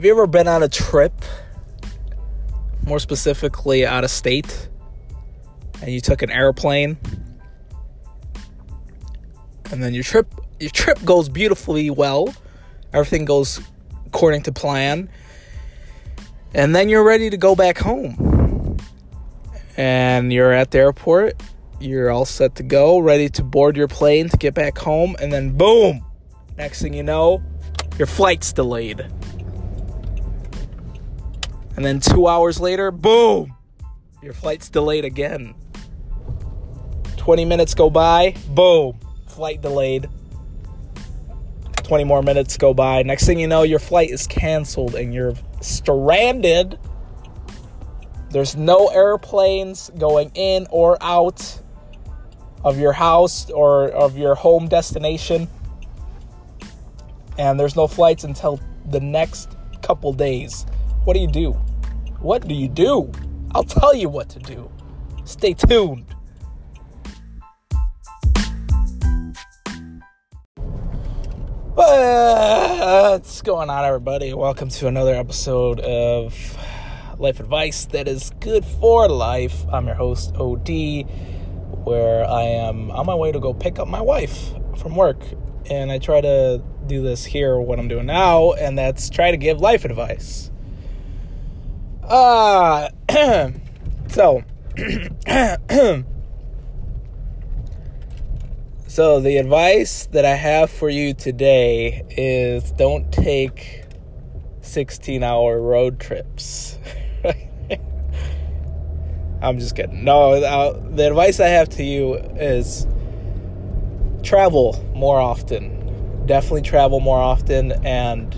Have you ever been on a trip, more specifically out of state, and you took an airplane, and then your trip your trip goes beautifully well, everything goes according to plan, and then you're ready to go back home, and you're at the airport, you're all set to go, ready to board your plane to get back home, and then boom, next thing you know, your flight's delayed. And then two hours later, boom, your flight's delayed again. 20 minutes go by, boom, flight delayed. 20 more minutes go by. Next thing you know, your flight is canceled and you're stranded. There's no airplanes going in or out of your house or of your home destination. And there's no flights until the next couple days. What do you do? What do you do? I'll tell you what to do. Stay tuned. What's going on, everybody? Welcome to another episode of Life Advice that is good for life. I'm your host, OD, where I am on my way to go pick up my wife from work. And I try to do this here, what I'm doing now, and that's try to give life advice. Uh, so, so the advice that I have for you today is don't take 16 hour road trips. I'm just kidding. No, uh, the advice I have to you is travel more often. Definitely travel more often and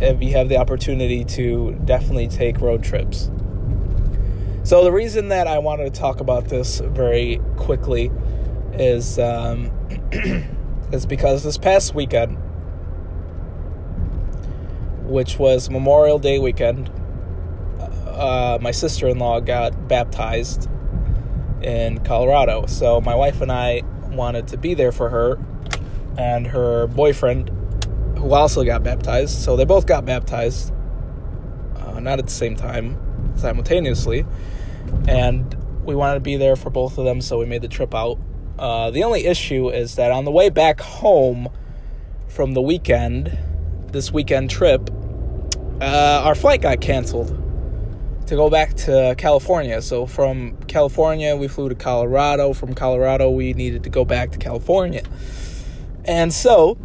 if you have the opportunity to definitely take road trips. So, the reason that I wanted to talk about this very quickly is um, is because this past weekend, which was Memorial Day weekend, uh, my sister in law got baptized in Colorado. So, my wife and I wanted to be there for her and her boyfriend who also got baptized. So they both got baptized, uh, not at the same time, simultaneously. And we wanted to be there for both of them, so we made the trip out. Uh, the only issue is that on the way back home from the weekend, this weekend trip, uh, our flight got canceled to go back to California. So from California, we flew to Colorado. From Colorado, we needed to go back to California. And so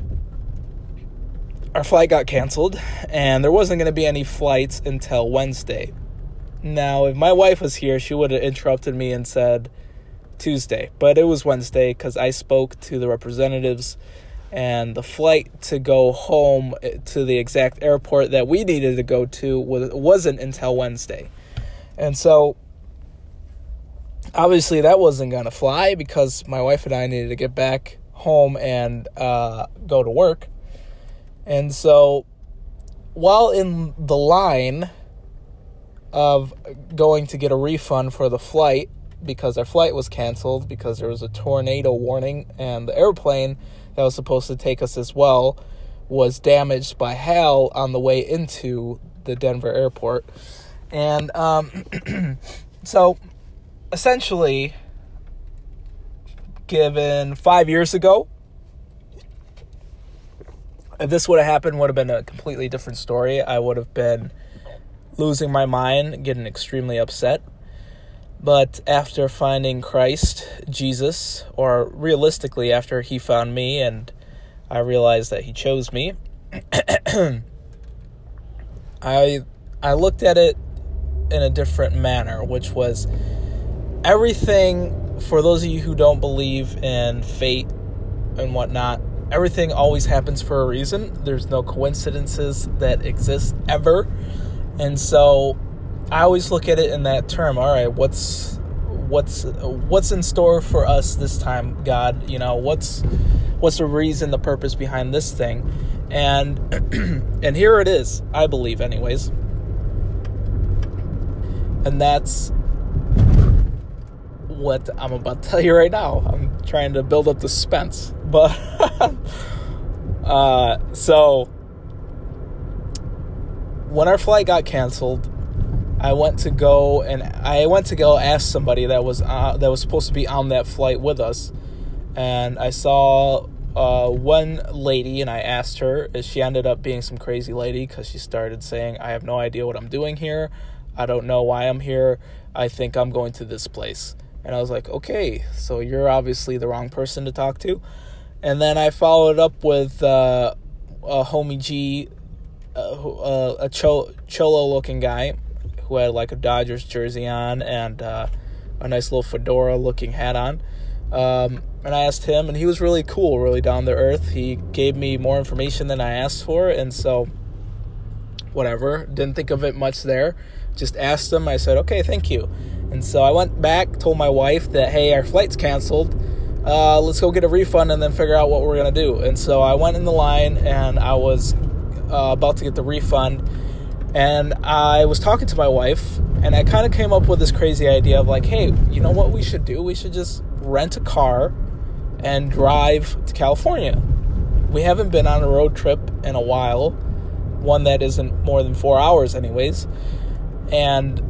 our flight got canceled and there wasn't going to be any flights until Wednesday. Now, if my wife was here, she would have interrupted me and said Tuesday, but it was Wednesday because I spoke to the representatives and the flight to go home eh, to the exact airport that we needed to go to wasn't until Wednesday. And so obviously that wasn't going to fly because my wife and I needed to get back home and uh, go to work. And so while in the line of going to get a refund for the flight because our flight was canceled because there was a tornado warning and the airplane that was supposed to take us as well was damaged by hail on the way into the Denver airport. And um, so essentially, given five years ago, if this would have happened would have been a completely different story. I would have been losing my mind getting extremely upset. But after finding christ jesus or realistically after he found me and i realized that he chose me i i looked at it in a different manner which was everything for those of you who don't believe in fate and whatnot everything always happens for a reason. There's no coincidences that exist ever. And so I always look at it in that term. All right, what's what's what's in store for us this time, God? You know, what's what's the reason, the purpose behind this thing? And and here it is, I believe anyways. And that's what I'm about to tell you right now. I'm trying to build up the suspense. But uh, so when our flight got canceled, I went to go and I went to go ask somebody that was uh, that was supposed to be on that flight with us, and I saw uh, one lady and I asked her. She ended up being some crazy lady because she started saying, "I have no idea what I'm doing here. I don't know why I'm here. I think I'm going to this place." And I was like, "Okay, so you're obviously the wrong person to talk to." And then I followed up with uh, a homie G, uh, uh a cholo looking guy who had like a Dodgers jersey on and uh, a nice little fedora looking hat on. Um, and I asked him, and he was really cool, really down to earth. He gave me more information than I asked for, and so whatever. Didn't think of it much there. Just asked him. I said, okay, thank you. And so I went back, told my wife that, hey, our flight's canceled. Uh, let's go get a refund and then figure out what we're going to do. And so I went in the line and I was uh, about to get the refund and I was talking to my wife, and I kind of came up with this crazy idea of like, hey, you know what we should do? We should just rent a car and drive to California. We haven't been on a road trip in a while, one that isn't more than four hours, anyways. And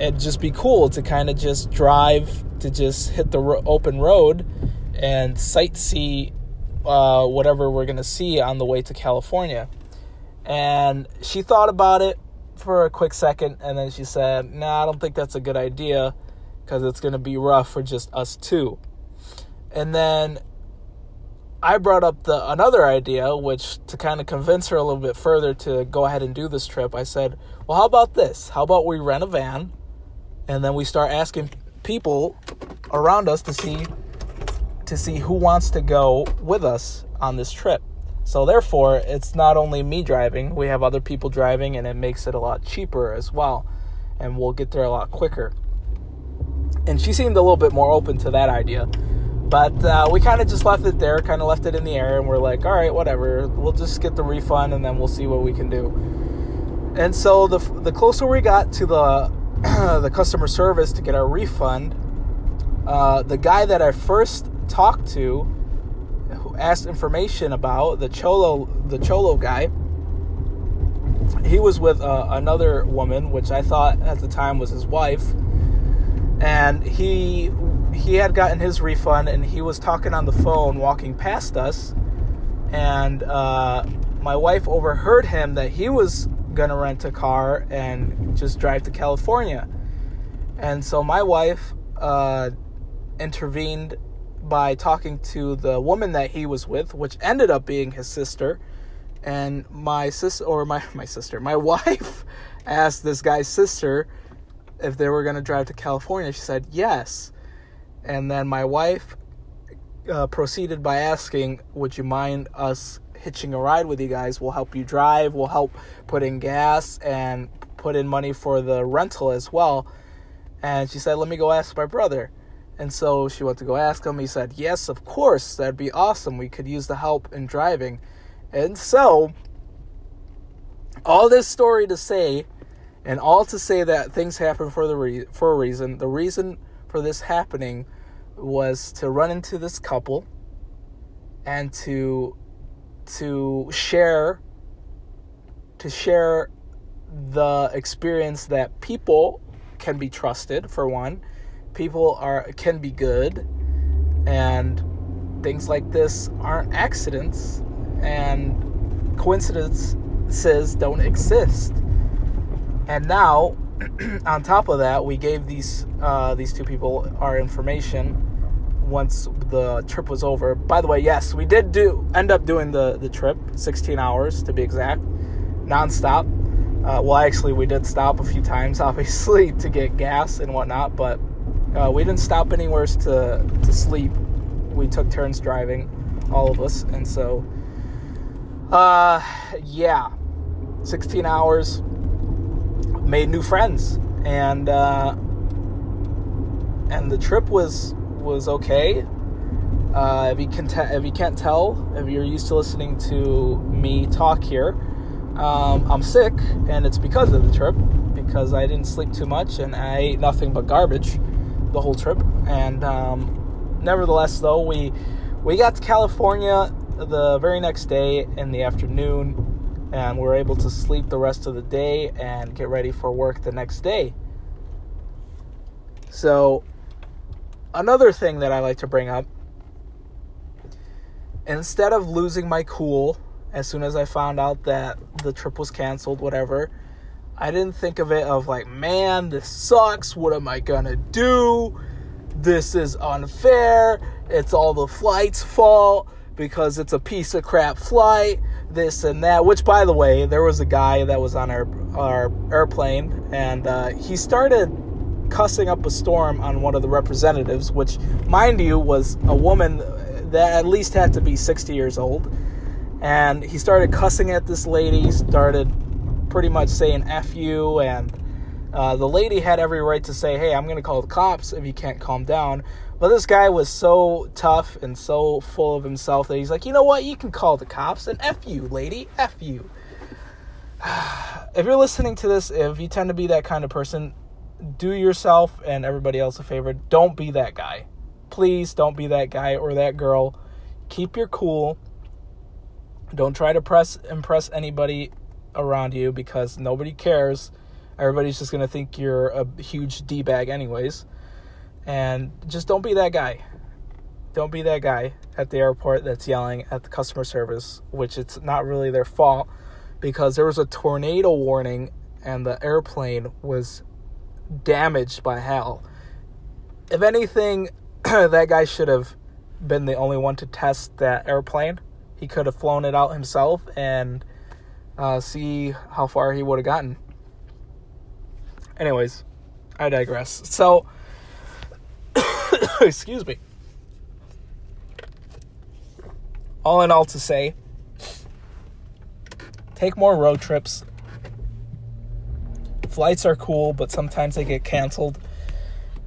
it'd just be cool to kind of just drive to just hit the ro- open road and sightsee uh, whatever we're going to see on the way to California. And she thought about it for a quick second and then she said, Nah, I don't think that's a good idea because it's going to be rough for just us two. And then I brought up the another idea, which to kind of convince her a little bit further to go ahead and do this trip, I said, Well, how about this? How about we rent a van and then we start asking people around us to see to see who wants to go with us on this trip. So therefore, it's not only me driving, we have other people driving and it makes it a lot cheaper as well and we'll get there a lot quicker. And she seemed a little bit more open to that idea. But uh, we kind of just left it there, kind of left it in the air, and we're like, all right, whatever. We'll just get the refund, and then we'll see what we can do. And so the the closer we got to the the customer service to get our refund, uh, the guy that I first talked to asked information about the cholo the cholo guy. He was with uh, another woman which i thought at the time was his wife. And he he had gotten his refund and he was talking on the phone walking past us. And uh, my wife overheard him that he was gonna rent a car and just drive to california. And so my wife uh, intervened by talking to the woman that he was with, which ended up being his sister. And my sister, or my, my sister, my wife asked this guy's sister if they were going to drive to California. She said yes. And then my wife uh, proceeded by asking, Would you mind us hitching a ride with you guys? We'll help you drive, we'll help put in gas and put in money for the rental as well. And she said, Let me go ask my brother. And so she went to go ask him. He said, Yes, of course, that'd be awesome. We could use the help in driving. And so, all this story to say, and all to say that things happen for the re- for a reason. The reason for this happening was to run into this couple and to to share to share the experience that people can be trusted for one people are can be good and things like this aren't accidents and coincidences don't exist. And now on top of that we gave these uh, these two people our information once the trip was over. By the way yes we did do end up doing the the trip 16 hours to be exact nonstop. Uh, well actually we did stop a few times obviously to get gas and whatnot but uh, we didn't stop anywhere to to sleep. We took turns driving, all of us, and so, uh, yeah, 16 hours. Made new friends, and uh, and the trip was was okay. Uh, if you can te- if you can't tell, if you're used to listening to me talk here, um, I'm sick, and it's because of the trip. Because I didn't sleep too much, and I ate nothing but garbage the whole trip. And um, nevertheless, though, we we got to California the very next day in the afternoon, and we're able to sleep the rest of the day and get ready for work the next day. So, another thing that I like to bring up instead of losing my cool as soon as I found out that the trip was canceled, whatever, I didn't think of it of like, man, this sucks. What am I gonna do? This is unfair. It's all the flight's fault because it's a piece of crap flight. This and that. Which, by the way, there was a guy that was on our our airplane, and uh, he started cussing up a storm on one of the representatives, which, mind you, was a woman that at least had to be 60 years old. And he started cussing at this lady, started pretty much saying F you, and uh, the lady had every right to say, hey, I'm going to call the cops if you can't calm down. But this guy was so tough and so full of himself that he's like, you know what? You can call the cops and F you, lady. F you. if you're listening to this, if you tend to be that kind of person, do yourself and everybody else a favor. Don't be that guy. Please don't be that guy or that girl. Keep your cool. Don't try to press impress anybody around you because nobody cares. Everybody's just going to think you're a huge D bag, anyways. And just don't be that guy. Don't be that guy at the airport that's yelling at the customer service, which it's not really their fault because there was a tornado warning and the airplane was damaged by hell. If anything, that guy should have been the only one to test that airplane. He could have flown it out himself and uh, see how far he would have gotten. Anyways, I digress. So, excuse me. All in all, to say, take more road trips. Flights are cool, but sometimes they get canceled.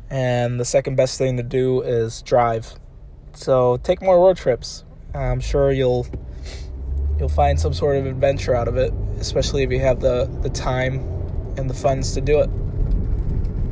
And the second best thing to do is drive. So take more road trips. I'm sure you'll you'll find some sort of adventure out of it, especially if you have the, the time and the funds to do it.